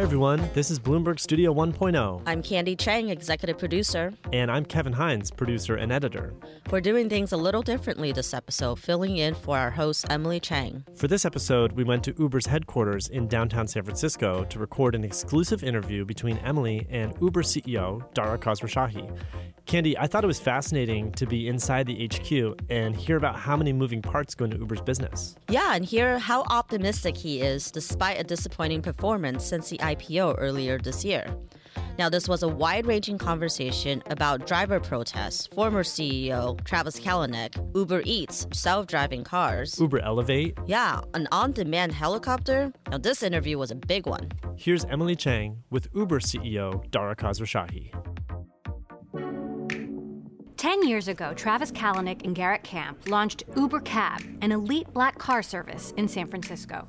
Hi, everyone. This is Bloomberg Studio 1.0. I'm Candy Chang, executive producer. And I'm Kevin Hines, producer and editor. We're doing things a little differently this episode, filling in for our host, Emily Chang. For this episode, we went to Uber's headquarters in downtown San Francisco to record an exclusive interview between Emily and Uber CEO Dara Khosrowshahi. Candy, I thought it was fascinating to be inside the HQ and hear about how many moving parts go into Uber's business. Yeah, and hear how optimistic he is despite a disappointing performance since the IPO earlier this year. Now, this was a wide ranging conversation about driver protests, former CEO Travis Kalanick, Uber Eats, self driving cars, Uber Elevate. Yeah, an on demand helicopter. Now, this interview was a big one. Here's Emily Chang with Uber CEO Dara Khosrowshahi. 10 years ago, Travis Kalanick and Garrett Camp launched Uber Cab, an elite black car service in San Francisco.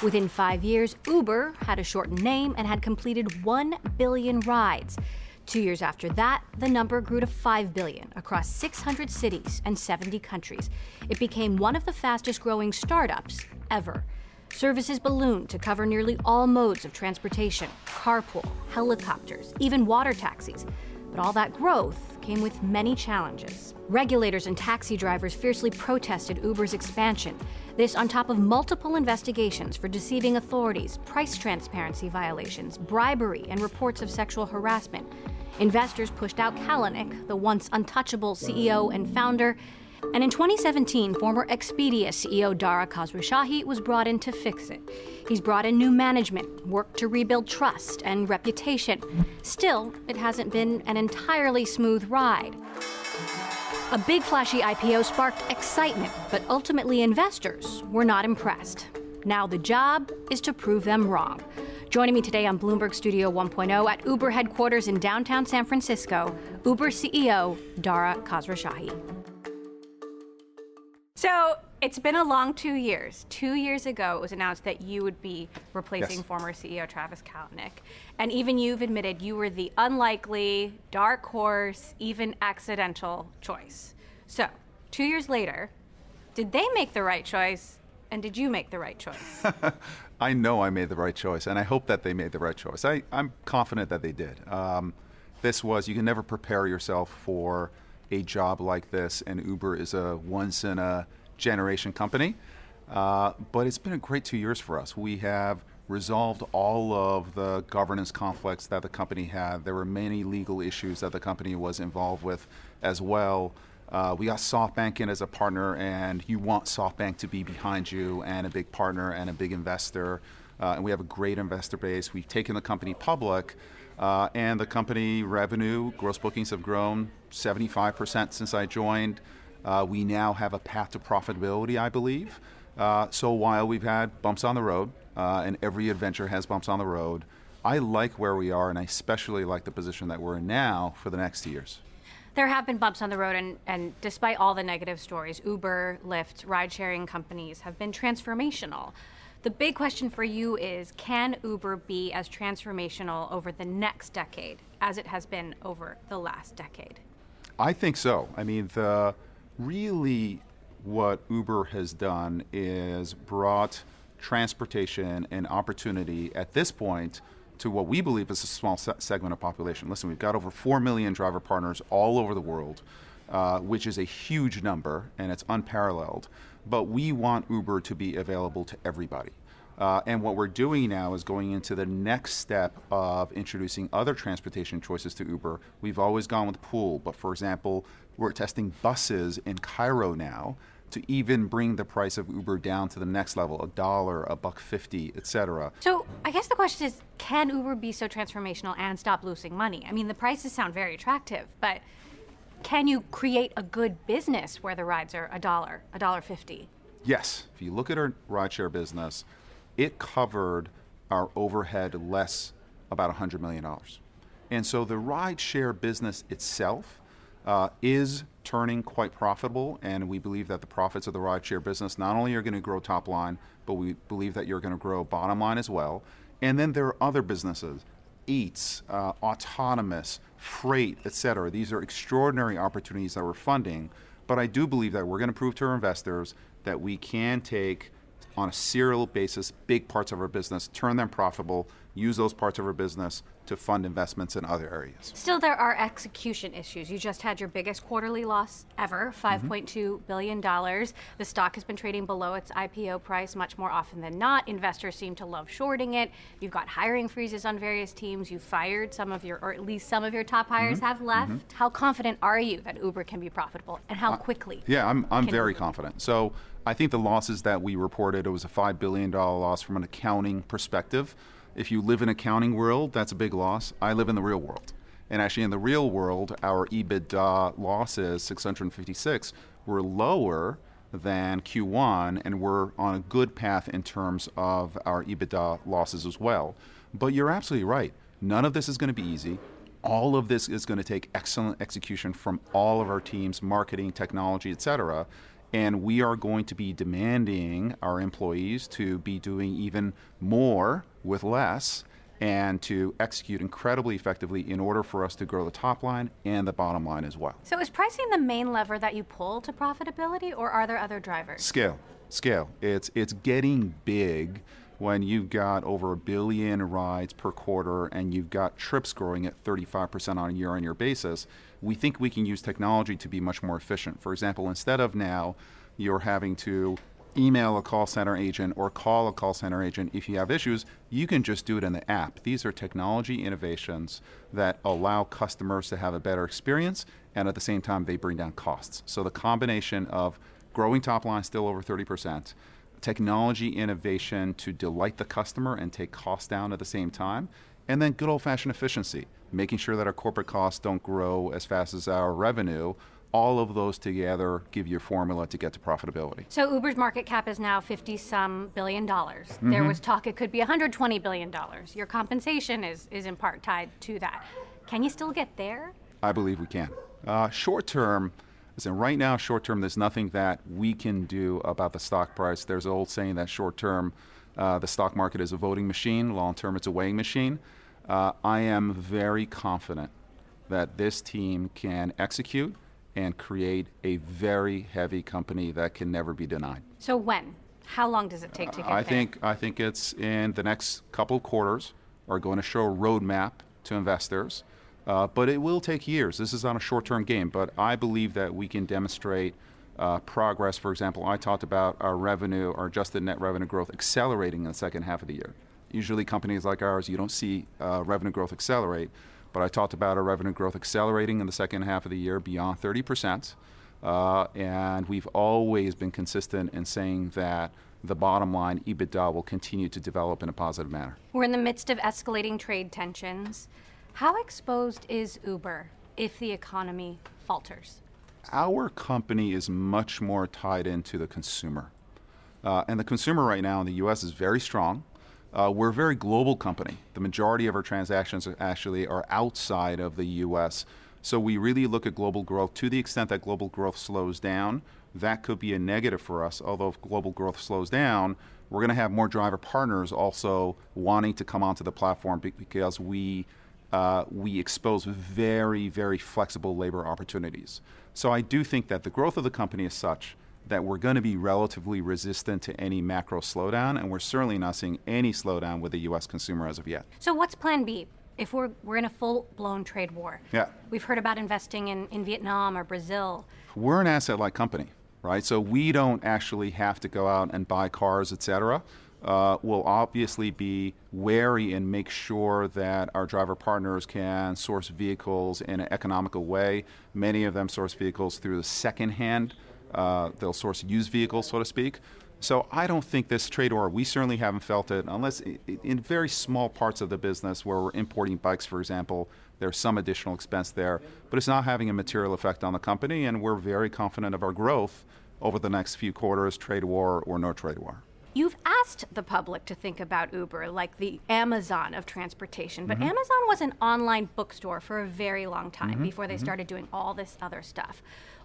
Within five years, Uber had a shortened name and had completed 1 billion rides. Two years after that, the number grew to 5 billion across 600 cities and 70 countries. It became one of the fastest growing startups ever. Services ballooned to cover nearly all modes of transportation carpool, helicopters, even water taxis. But all that growth came with many challenges. Regulators and taxi drivers fiercely protested Uber's expansion. This on top of multiple investigations for deceiving authorities, price transparency violations, bribery, and reports of sexual harassment. Investors pushed out Kalanick, the once untouchable CEO and founder, and in 2017, former Expedia CEO Dara Khosrowshahi was brought in to fix it. He's brought in new management, worked to rebuild trust and reputation. Still, it hasn't been an entirely smooth ride. A big flashy IPO sparked excitement, but ultimately investors were not impressed. Now the job is to prove them wrong. Joining me today on Bloomberg Studio 1.0 at Uber headquarters in downtown San Francisco, Uber CEO Dara Khosrowshahi. So it's been a long two years. Two years ago, it was announced that you would be replacing Yes. former CEO Travis Kalanick. And even you've admitted you were the unlikely, dark horse, even accidental choice. So, two years later, did they make the right choice? And did you make the right choice? I know I made the right choice, and I hope that they made the right choice. I, I'm confident that they did. Um, this was, you can never prepare yourself for a job like this, and Uber is a once in a generation company. Uh, but it's been a great two years for us. We have resolved all of the governance conflicts that the company had. There were many legal issues that the company was involved with as well. Uh, we got SoftBank in as a partner, and you want SoftBank to be behind you and a big partner and a big investor. Uh, and we have a great investor base. We've taken the company public, uh, and the company revenue, gross bookings have grown 75% since I joined. Uh, we now have a path to profitability, I believe. Uh, so while we've had bumps on the road, uh, and every adventure has bumps on the road, I like where we are, and I especially like the position that we're in now for the next years. there have been bumps on the road, and, and despite all the negative stories, Uber, Lyft, ride sharing companies have been transformational. The big question for you is can Uber be as transformational over the next decade as it has been over the last decade? I think so. I mean, the really what Uber has done is brought transportation and opportunity at this point to what we believe is a small se- segment of population. Listen, we've got over 4 million driver partners all over the world, uh, which is a huge number and it's unparalleled. But we want Uber to be available to everybody. Uh, and what we're doing now is going into the next step of introducing other transportation choices to Uber. We've always gone with pool, but for example, we're testing buses in Cairo now to even bring the price of Uber down to the next level, a dollar, a buck fifty, et cetera. So I guess the question is can Uber be so transformational and stop losing money? I mean, the prices sound very attractive, but can you create a good business where the rides are a dollar, a dollar fifty? Yes, if you look at our rideshare business, it covered our overhead less about $100 million. And so the rideshare business itself uh, is turning quite profitable, and we believe that the profits of the rideshare business not only are going to grow top line, but we believe that you're going to grow bottom line as well. And then there are other businesses, Eats, uh, autonomous, freight, et cetera. These are extraordinary opportunities that we're funding. But I do believe that we're going to prove to our investors that we can take on a serial basis big parts of our business, turn them profitable, use those parts of our business to fund investments in other areas. Still, there are execution issues. You just had your biggest quarterly loss ever, $5.2 mm-hmm. billion dollars. The stock has been trading below its IPO price much more often than not. Investors seem to love shorting it. You've got hiring freezes on various teams. You fired some of your, or at least some of your top hires mm-hmm. have left. Mm-hmm. How confident are you that Uber can be profitable, and how uh, quickly? Yeah, I'm, I'm very confident. So I think the losses that we reported, it was a $5 billion loss from an accounting perspective. If you live in accounting world, that's a big loss. I live in the real world. And actually, in the real world, our EBITDA losses, 656, were lower than Q1, and we're on a good path in terms of our EBITDA losses as well. But you're absolutely right. None of this is going to be easy. All of this is going to take excellent execution from all of our teams, marketing, technology, et cetera. And we are going to be demanding our employees to be doing even more with less and to execute incredibly effectively in order for us to grow the top line and the bottom line as well. So, is pricing the main lever that you pull to profitability, or are there other drivers? Scale. Scale. It's, it's getting big when you've got over a billion rides per quarter and you've got trips growing at 35% on a year on year basis, we think we can use technology to be much more efficient. For example, instead of now you're having to email a call center agent or call a call center agent if you have issues, you can just do it in the app. These are technology innovations that allow customers to have a better experience and at the same time they bring down costs. So the combination of growing top line still over 30%, technology innovation to delight the customer and take costs down at the same time. And then good old fashioned efficiency, making sure that our corporate costs don't grow as fast as our revenue. All of those together give you a formula to get to profitability. So Uber's market cap is now 50 some billion dollars. Mm-hmm. There was talk it could be 120 billion dollars. Your compensation is, is in part tied to that. Can you still get there? I believe we can. Uh, short term, Listen, right now, short term, there's nothing that we can do about the stock price. There's an old saying that short term, uh, the stock market is a voting machine, long term, it's a weighing machine. Uh, I am very confident that this team can execute and create a very heavy company that can never be denied. So, when? How long does it take to get I there? think I think it's in the next couple of quarters. Are going to show a roadmap to investors. Uh, but it will take years. This is on a short term game, but I believe that we can demonstrate uh, progress. For example, I talked about our revenue, our adjusted net revenue growth accelerating in the second half of the year. Usually, companies like ours, you don't see uh, revenue growth accelerate, but I talked about our revenue growth accelerating in the second half of the year beyond 30%. Uh, and we've always been consistent in saying that the bottom line, EBITDA, will continue to develop in a positive manner. We're in the midst of escalating trade tensions. How exposed is Uber if the economy falters? Our company is much more tied into the consumer. Uh, and the consumer right now in the US is very strong. Uh, we're a very global company. The majority of our transactions actually are outside of the US. So we really look at global growth to the extent that global growth slows down. That could be a negative for us. Although if global growth slows down, we're going to have more driver partners also wanting to come onto the platform because we uh, we expose very, very flexible labor opportunities. So I do think that the growth of the company is such that we're going to be relatively resistant to any macro slowdown, and we're certainly not seeing any slowdown with the U.S. consumer as of yet. So what's Plan B? If we're, we're in a full blown trade war, yeah. we've heard about investing in, in Vietnam or Brazil. We're an asset like company, right? So we don't actually have to go out and buy cars, et cetera uh, will obviously be wary and make sure that our driver partners can source vehicles in an economical way. Many of them source vehicles through the second hand. Uh, they'll source used vehicles, so to speak. So I don't think this trade war, we certainly haven't felt it, unless in very small parts of the business where we're importing bikes, for example, there's some additional expense there, but it's not having a material effect on the company, and we're very confident of our growth over the next few quarters, trade war or no trade war. You've asked the public to think about Uber like the Amazon of transportation, but mm-hmm. Amazon was an online bookstore for a very long time mm-hmm. before they mm-hmm. started doing all this other stuff.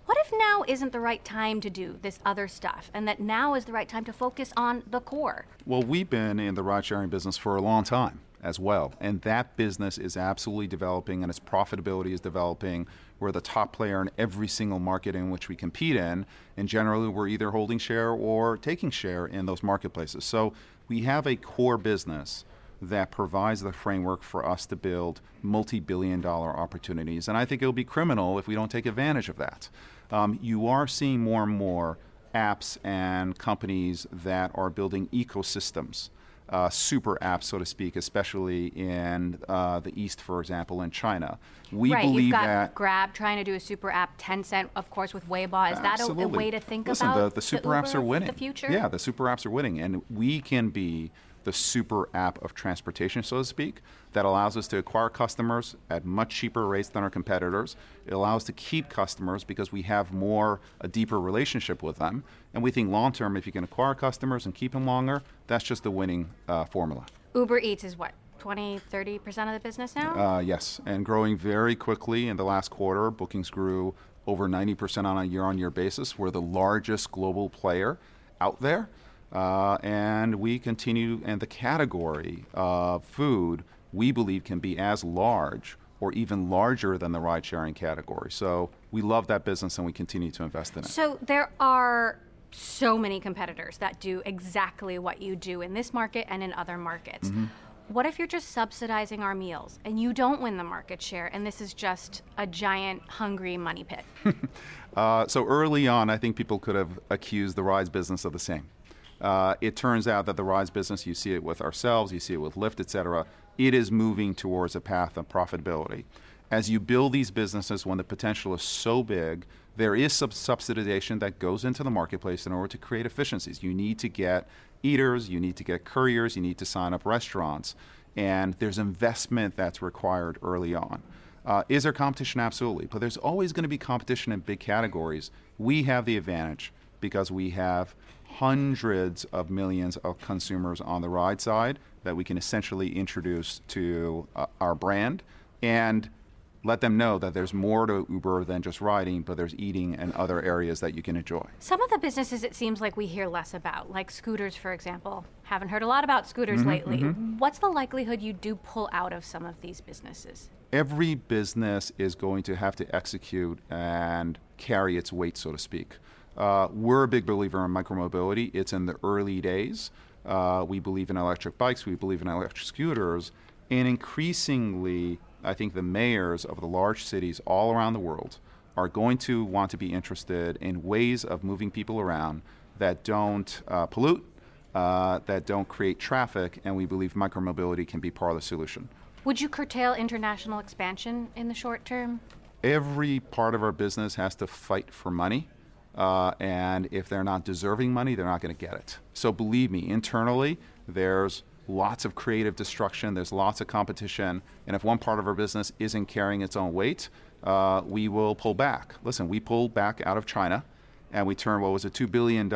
What if now isn't the right time to do this other stuff and that now is the right time to focus on the core? Well, we've been in the ride sharing business for a long time as well. And that business is absolutely developing and its profitability is developing. We're the top player in every single market in which we compete in. And generally, we're either holding share or taking share in those marketplaces. So we have a core business that provides the framework for us to build multi billion dollar opportunities. And I think it'll be criminal if we don't take advantage of that. Um, you are seeing more and more apps and companies that are building ecosystems. Uh, super apps, so to speak, especially in uh, the East, for example, in China. We right, believe you've got that Grab trying to do a super app, Tencent, of course, with Weibo. Is that a, a, way to think Listen, about the, the super the apps are winning? The future, yeah, the super apps are winning, and we can be the super app of transportation, so to speak, that allows us to acquire customers at much cheaper rates than our competitors. It allows us to keep customers because we have more, a deeper relationship with them. And we think long term, if you can acquire customers and keep them longer, that's just the winning uh, formula. Uber Eats is what? 20, 30% of the business now? Uh, yes, and growing very quickly in the last quarter. Bookings grew over 90% on a year on year basis. We're the largest global player out there. Uh, and we continue, and the category of food we believe can be as large or even larger than the ride sharing category. So we love that business and we continue to invest in it. So there are so many competitors that do exactly what you do in this market and in other markets. Mm-hmm. What if you're just subsidizing our meals and you don't win the market share and this is just a giant hungry money pit? uh, so early on, I think people could have accused the rides business of the same. Uh, it turns out that the rides business, you see it with ourselves, you see it with Lyft, et cetera, it is moving towards a path of profitability. As you build these businesses, when the potential is so big, there is some subsidization that goes into the marketplace in order to create efficiencies. You need to get eaters, you need to get couriers, you need to sign up restaurants, and there's investment that's required early on. Uh, is there competition? Absolutely. But there's always going to be competition in big categories. We have the advantage because we have hundreds of millions of consumers on the ride side that we can essentially introduce to uh, our brand and let them know that there's more to Uber than just riding, but there's eating and other areas that you can enjoy. Some of the businesses it seems like we hear less about, like scooters, for example. Haven't heard a lot about scooters mm-hmm, lately. Mm-hmm. What's the likelihood you do pull out of some of these businesses? Every business is going to have to execute and carry its weight, so to speak. Uh, we're a big believer in micromobility. It's in the early days. Uh, we believe in electric bikes, we believe in electric scooters, and increasingly, I think the mayors of the large cities all around the world are going to want to be interested in ways of moving people around that don't uh, pollute, uh, that don't create traffic, and we believe micromobility can be part of the solution. Would you curtail international expansion in the short term? Every part of our business has to fight for money. Uh, and if they're not deserving money, they're not going to get it. So believe me, internally, there's lots of creative destruction, there's lots of competition, and if one part of our business isn't carrying its own weight, uh, we will pull back. Listen, we pulled back out of China, and we turned what was a $2 billion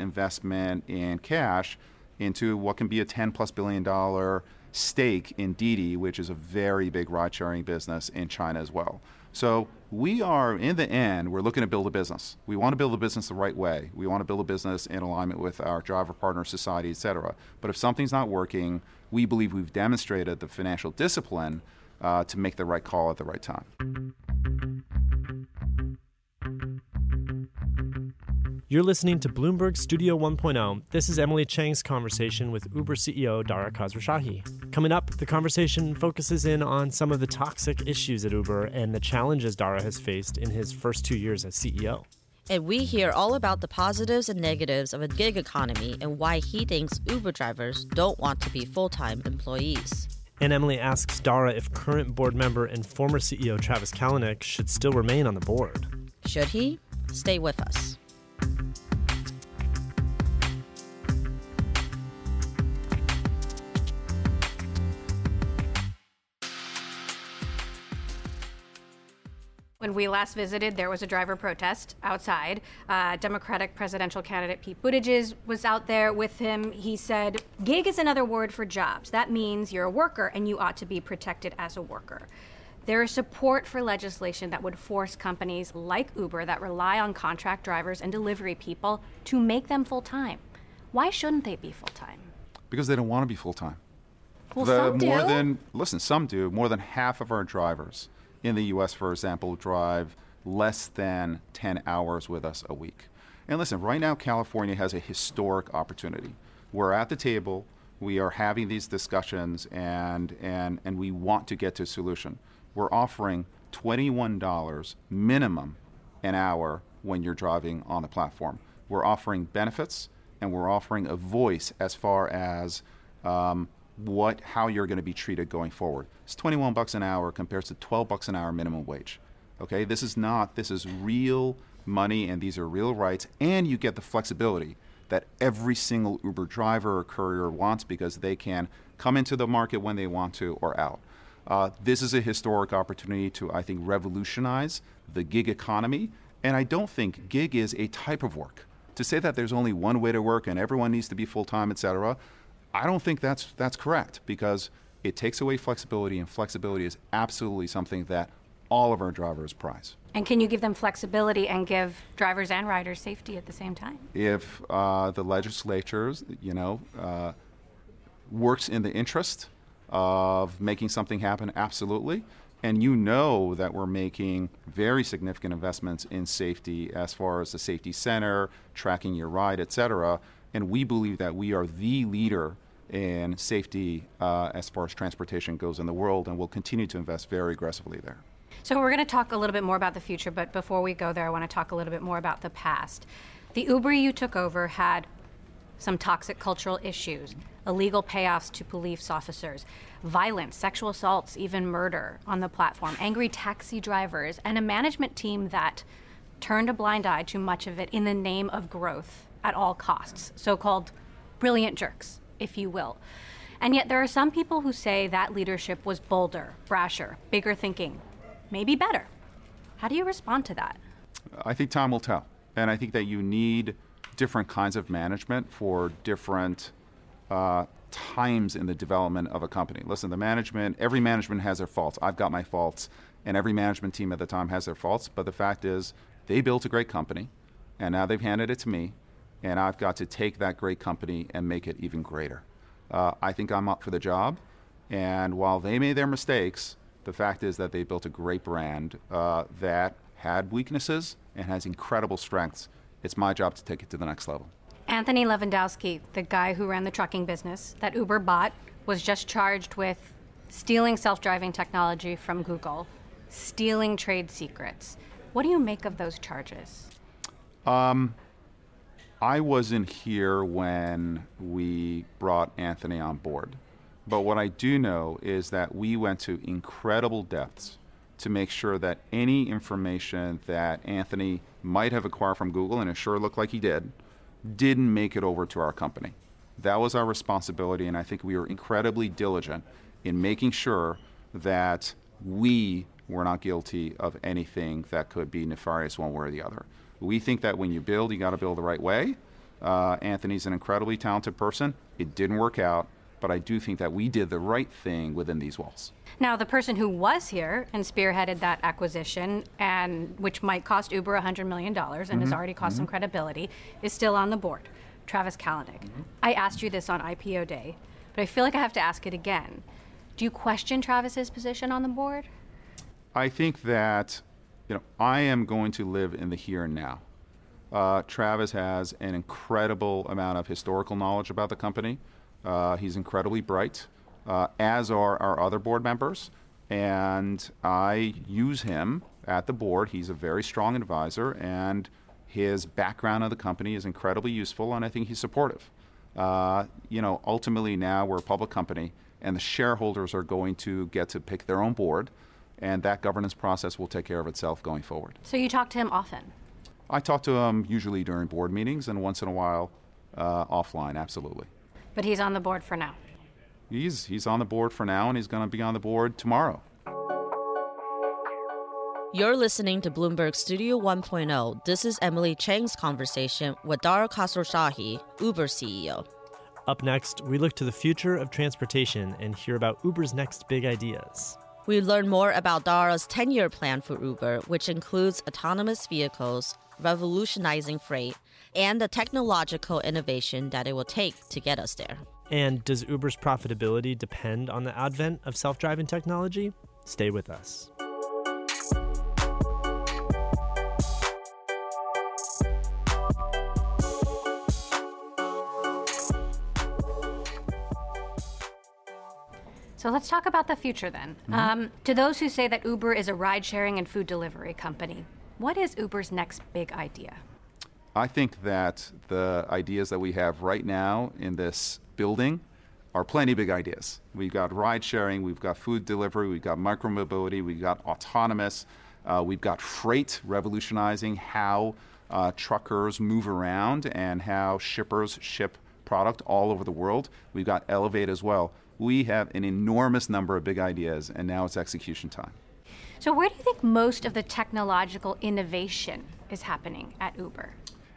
investment in cash into what can be a 10 plus billion dollar stake in Didi, which is a very big ride sharing business in China as well. So we are, in the end, we're looking to build a business. We want to build a business the right way. We want to build a business in alignment with our driver partner society, et cetera. But if something's not working, we believe we've demonstrated the financial discipline uh, to make the right call at the right time. You're listening to Bloomberg Studio 1.0. This is Emily Chang's conversation with Uber CEO Dara Khosrowshahi. Coming up, the conversation focuses in on some of the toxic issues at Uber and the challenges Dara has faced in his first two years as CEO. And we hear all about the positives and negatives of a gig economy and why he thinks Uber drivers don't want to be full time employees. And Emily asks Dara if current board member and former CEO Travis Kalanick should still remain on the board. Should he? Stay with us. When we last visited, there was a driver protest outside. Uh, Democratic presidential candidate Pete Buttigieg was out there with him. He said, Gig is another word for jobs. That means you're a worker and you ought to be protected as a worker. There is support for legislation that would force companies like Uber that rely on contract drivers and delivery people to make them full time. Why shouldn't they be full time? Because they don't want to be full time. Well, the some more do. than listen, some do. More than half of our drivers in the US, for example, drive less than 10 hours with us a week. And listen, right now, California has a historic opportunity. We're at the table, We are having these discussions and, and, and we want to get to a solution. We're offering $21 minimum an hour when you're driving on the platform. We're offering benefits and we're offering a voice as far as um, what how you're going to be treated going forward. It's 21 bucks an hour compared to 12 bucks an hour minimum wage. Okay, this is not this is real money and these are real rights and you get the flexibility that every single Uber driver or courier wants because they can come into the market when they want to or out. Uh, this is a historic opportunity to, I think, revolutionize the gig economy. And I don't think gig is a type of work. To say that there's only one way to work and everyone needs to be full time, et cetera, I don't think that's that's correct because it takes away flexibility, and flexibility is absolutely something that all of our drivers prize. And can you give them flexibility and give drivers and riders safety at the same time? If uh, the legislature, you know, uh, works in the interest of making something happen, absolutely. And you know that we're making very significant investments in safety as far as the safety center, tracking your ride, et cetera. And we believe that we are the leader in safety uh, as far as transportation goes in the world, and we'll continue to invest very aggressively there. So, we're going to talk a little bit more about the future, but before we go there, I want to talk a little bit more about the past. The Uber you took over had some toxic cultural issues, illegal payoffs to police officers, violence, sexual assaults, even murder on the platform, angry taxi drivers, and a management team that turned a blind eye to much of it in the name of growth at all costs, so called brilliant jerks, if you will. And yet, there are some people who say that leadership was bolder, brasher, bigger thinking, maybe better. How do you respond to that? I think time will tell. And I think that you need different kinds of management for different uh, times in the development of a company. Listen, the management, every management has their faults. I've got my faults, and every management team at the time has their faults. But the fact is, they built a great company, and now they've handed it to me, and I've got to take that great company and make it even greater. Uh, I think I'm up for the job, and while they made their mistakes, the fact is that they built a great brand uh, that had weaknesses and has incredible strengths. It's my job to take it to the next level. Anthony Levandowski, the guy who ran the trucking business that Uber bought, was just charged with stealing self driving technology from Google, stealing trade secrets. What do you make of those charges? Um, I wasn't here when we brought Anthony on board. But what I do know is that we went to incredible depths to make sure that any information that Anthony might have acquired from Google, and it sure looked like he did, didn't make it over to our company. That was our responsibility, and I think we were incredibly diligent in making sure that we were not guilty of anything that could be nefarious one way or the other. We think that when you build, you got to build the right way. Uh, Anthony's an incredibly talented person. It didn't work out, but I do think that we did the right thing within these walls. Now, the person who was here and spearheaded that acquisition, and which might cost Uber $100 million and mm-hmm. has already cost mm-hmm. some credibility, is still on the board, Travis Kalanick. Mm-hmm. I asked you this on IPO day, but I feel like I have to ask it again. Do you question Travis's position on the board? I think that you know, I am going to live in the here and now. Uh, Travis has an incredible amount of historical knowledge about the company. Uh, he's incredibly bright, uh, as are our other board members. And I use him at the board. He's a very strong advisor, and his background of the company is incredibly useful, and I think he's supportive. Uh, you know, ultimately now we're a public company, and the shareholders are going to get to pick their own board and that governance process will take care of itself going forward. So you talk to him often? I talk to him usually during board meetings and once in a while uh, offline, absolutely. But he's on the board for now? He's, he's on the board for now, and he's going to be on the board tomorrow. You're listening to Bloomberg Studio 1.0. This is Emily Chang's conversation with Dara Khosrowshahi, Uber CEO. Up next, we look to the future of transportation and hear about Uber's next big ideas. We learn more about Dara's 10 year plan for Uber, which includes autonomous vehicles, revolutionizing freight, and the technological innovation that it will take to get us there. And does Uber's profitability depend on the advent of self driving technology? Stay with us. So let's talk about the future then. Mm-hmm. Um, to those who say that Uber is a ride sharing and food delivery company, what is Uber's next big idea? I think that the ideas that we have right now in this building are plenty big ideas. We've got ride sharing, we've got food delivery, we've got micromobility, we've got autonomous, uh, we've got freight revolutionizing how uh, truckers move around and how shippers ship product all over the world. We've got Elevate as well. We have an enormous number of big ideas, and now it's execution time. So, where do you think most of the technological innovation is happening at Uber?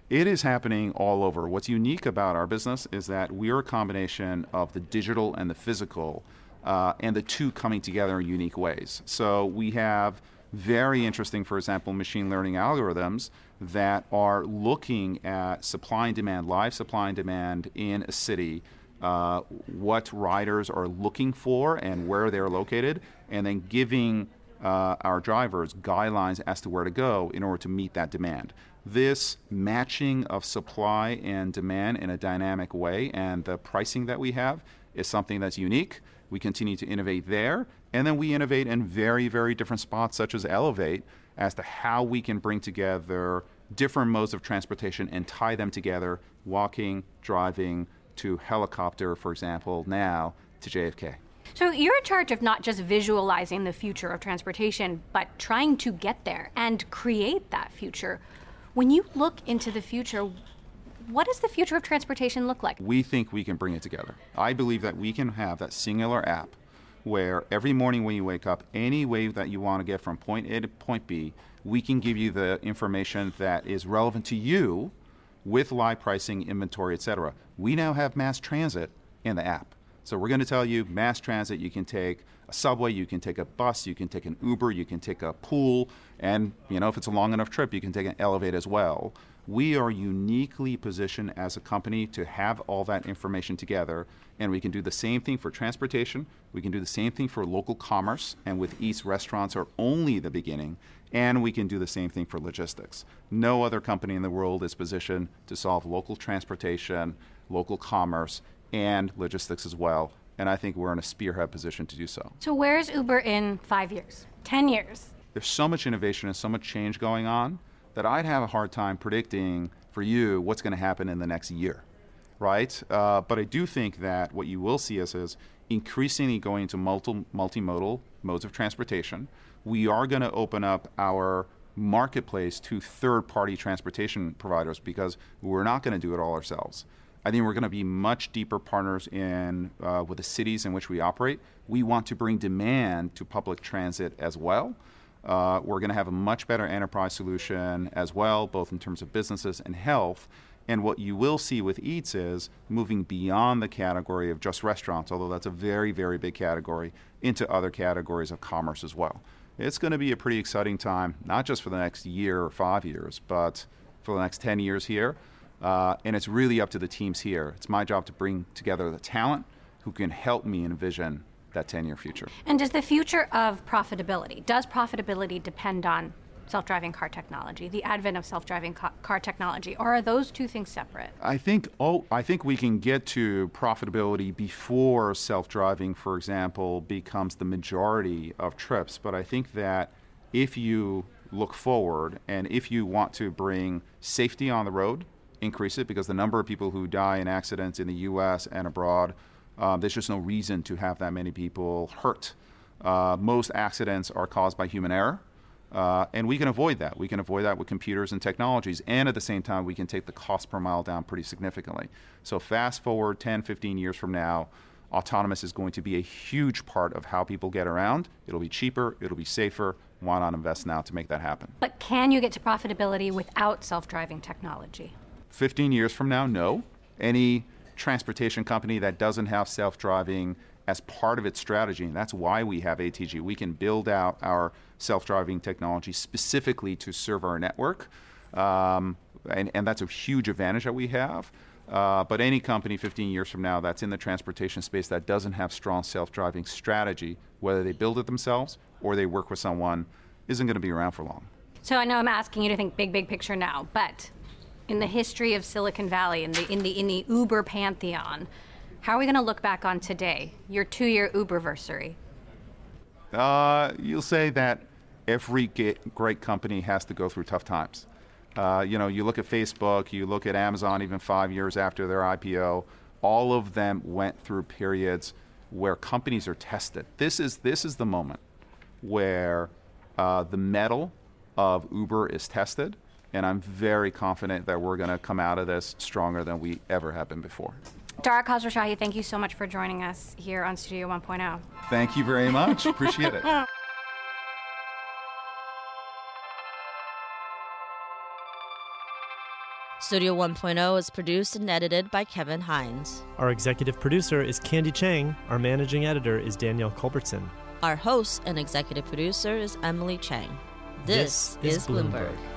It is happening all over. What's unique about our business is that we're a combination of the digital and the physical, uh, and the two coming together in unique ways. So we have very interesting, for example, machine learning algorithms that are looking at supply and demand, live supply and demand in a city, uh, what riders are looking for and where they're located, and then giving uh, our drivers guidelines as to where to go in order to meet that demand this matching of supply and demand in a dynamic way and the pricing that we have is something that's unique. We continue to innovate there, and then we innovate in very, very different spots, such as Elevate, as to how we can bring together different modes of transportation and tie them together walking, driving, to helicopter, for example, now to JFK. So you're in charge of not just visualizing the future of transportation, but trying to get there and create that future. When you look into the future, what does the future of transportation look like? We think we can bring it together. I believe that we can have that singular app where every morning when you wake up, any way that you want to get from point A to point B, we can give you the information that is relevant to you with live pricing, inventory, etc. We now have mass transit in the app. So we're going to tell you mass transit, you can take a subway, you can take a bus, you can take an Uber, you can take a pool, and you know if it's a long enough trip, you can take an Elevate as well. We are uniquely positioned as a company to have all that information together, and we can do the same thing for transportation. We can do the same thing for local commerce, and with Eats, restaurants are only the beginning, and we can do the same thing for logistics. No other company in the world is positioned to solve local transportation, local commerce, and logistics as well and I think we're in a spearhead position to do so. So, where's Uber in five years, 10 years? There's so much innovation and so much change going on that I'd have a hard time predicting for you what's going to happen in the next year, right? Uh, but I do think that what you will see us is increasingly going into multi- multimodal modes of transportation. We are going to open up our marketplace to third party transportation providers because we're not going to do it all ourselves. I think we're going to be much deeper partners in uh, with the cities in which we operate. We want to bring demand to public transit as well. Uh, we're going to have a much better enterprise solution as well, both in terms of businesses and health. And what you will see with Eats is moving beyond the category of just restaurants, although that's a very, very big category, into other categories of commerce as well. It's going to be a pretty exciting time, not just for the next year or five years, but for the next 10 years here. Uh, and it's really up to the teams here. It's my job to bring together the talent who can help me envision that 10 year future. And does the future of profitability, does profitability depend on self driving car technology, the advent of self driving ca- car technology, or are those two things separate? I think, oh, I think we can get to profitability before self driving, for example, becomes the majority of trips. But I think that if you look forward and if you want to bring safety on the road, increase it because the number of people who die in accidents in the U.S. and abroad, um, there's just no reason to have that many people hurt. Uh, most accidents are caused by human error. Uh, and we can avoid that. We can avoid that with computers and technologies. And at the same time, we can take the cost per mile down pretty significantly. So, fast forward 10, 15 years from now, autonomous is going to be a huge part of how people get around. It'll be cheaper, it'll be safer. Why not invest now to make that happen? But can you get to profitability without self driving technology? 15 years from now, no. Any transportation company that doesn't have self driving as part of its strategy, and that's why we have ATG, we can build out our self driving technology specifically to serve our network. Um, and, and that's a huge advantage that we have. Uh, but any company 15 years from now that's in the transportation space that doesn't have strong self-driving strategy, whether they build it themselves or they work with someone, isn't going to be around for long. So I know I'm asking you to think big, big picture now, but in the history of Silicon Valley, in the in the in the Uber pantheon, How are we going to look back on today, your two year Uberversary? Uh, you'll say that every great company has to go through tough times. Uh, you know, you look at Facebook, you look at Amazon, even five years after their IPO, all of them went through periods where companies are tested. This is this is the moment where uh, the mettle of Uber is tested, and I'm very confident that we're going to come out of this stronger than we ever have been before. Dara Khosrowshahi, thank you so much for joining us here on Studio 1.0. Thank you very much. Appreciate it. Studio 1.0 is produced and edited by Kevin Hines. Our executive producer is Candy Chang. Our managing editor is Danielle Culbertson. Our host and executive producer is Emily Chang. This, this is, is Bloomberg. Bloomberg.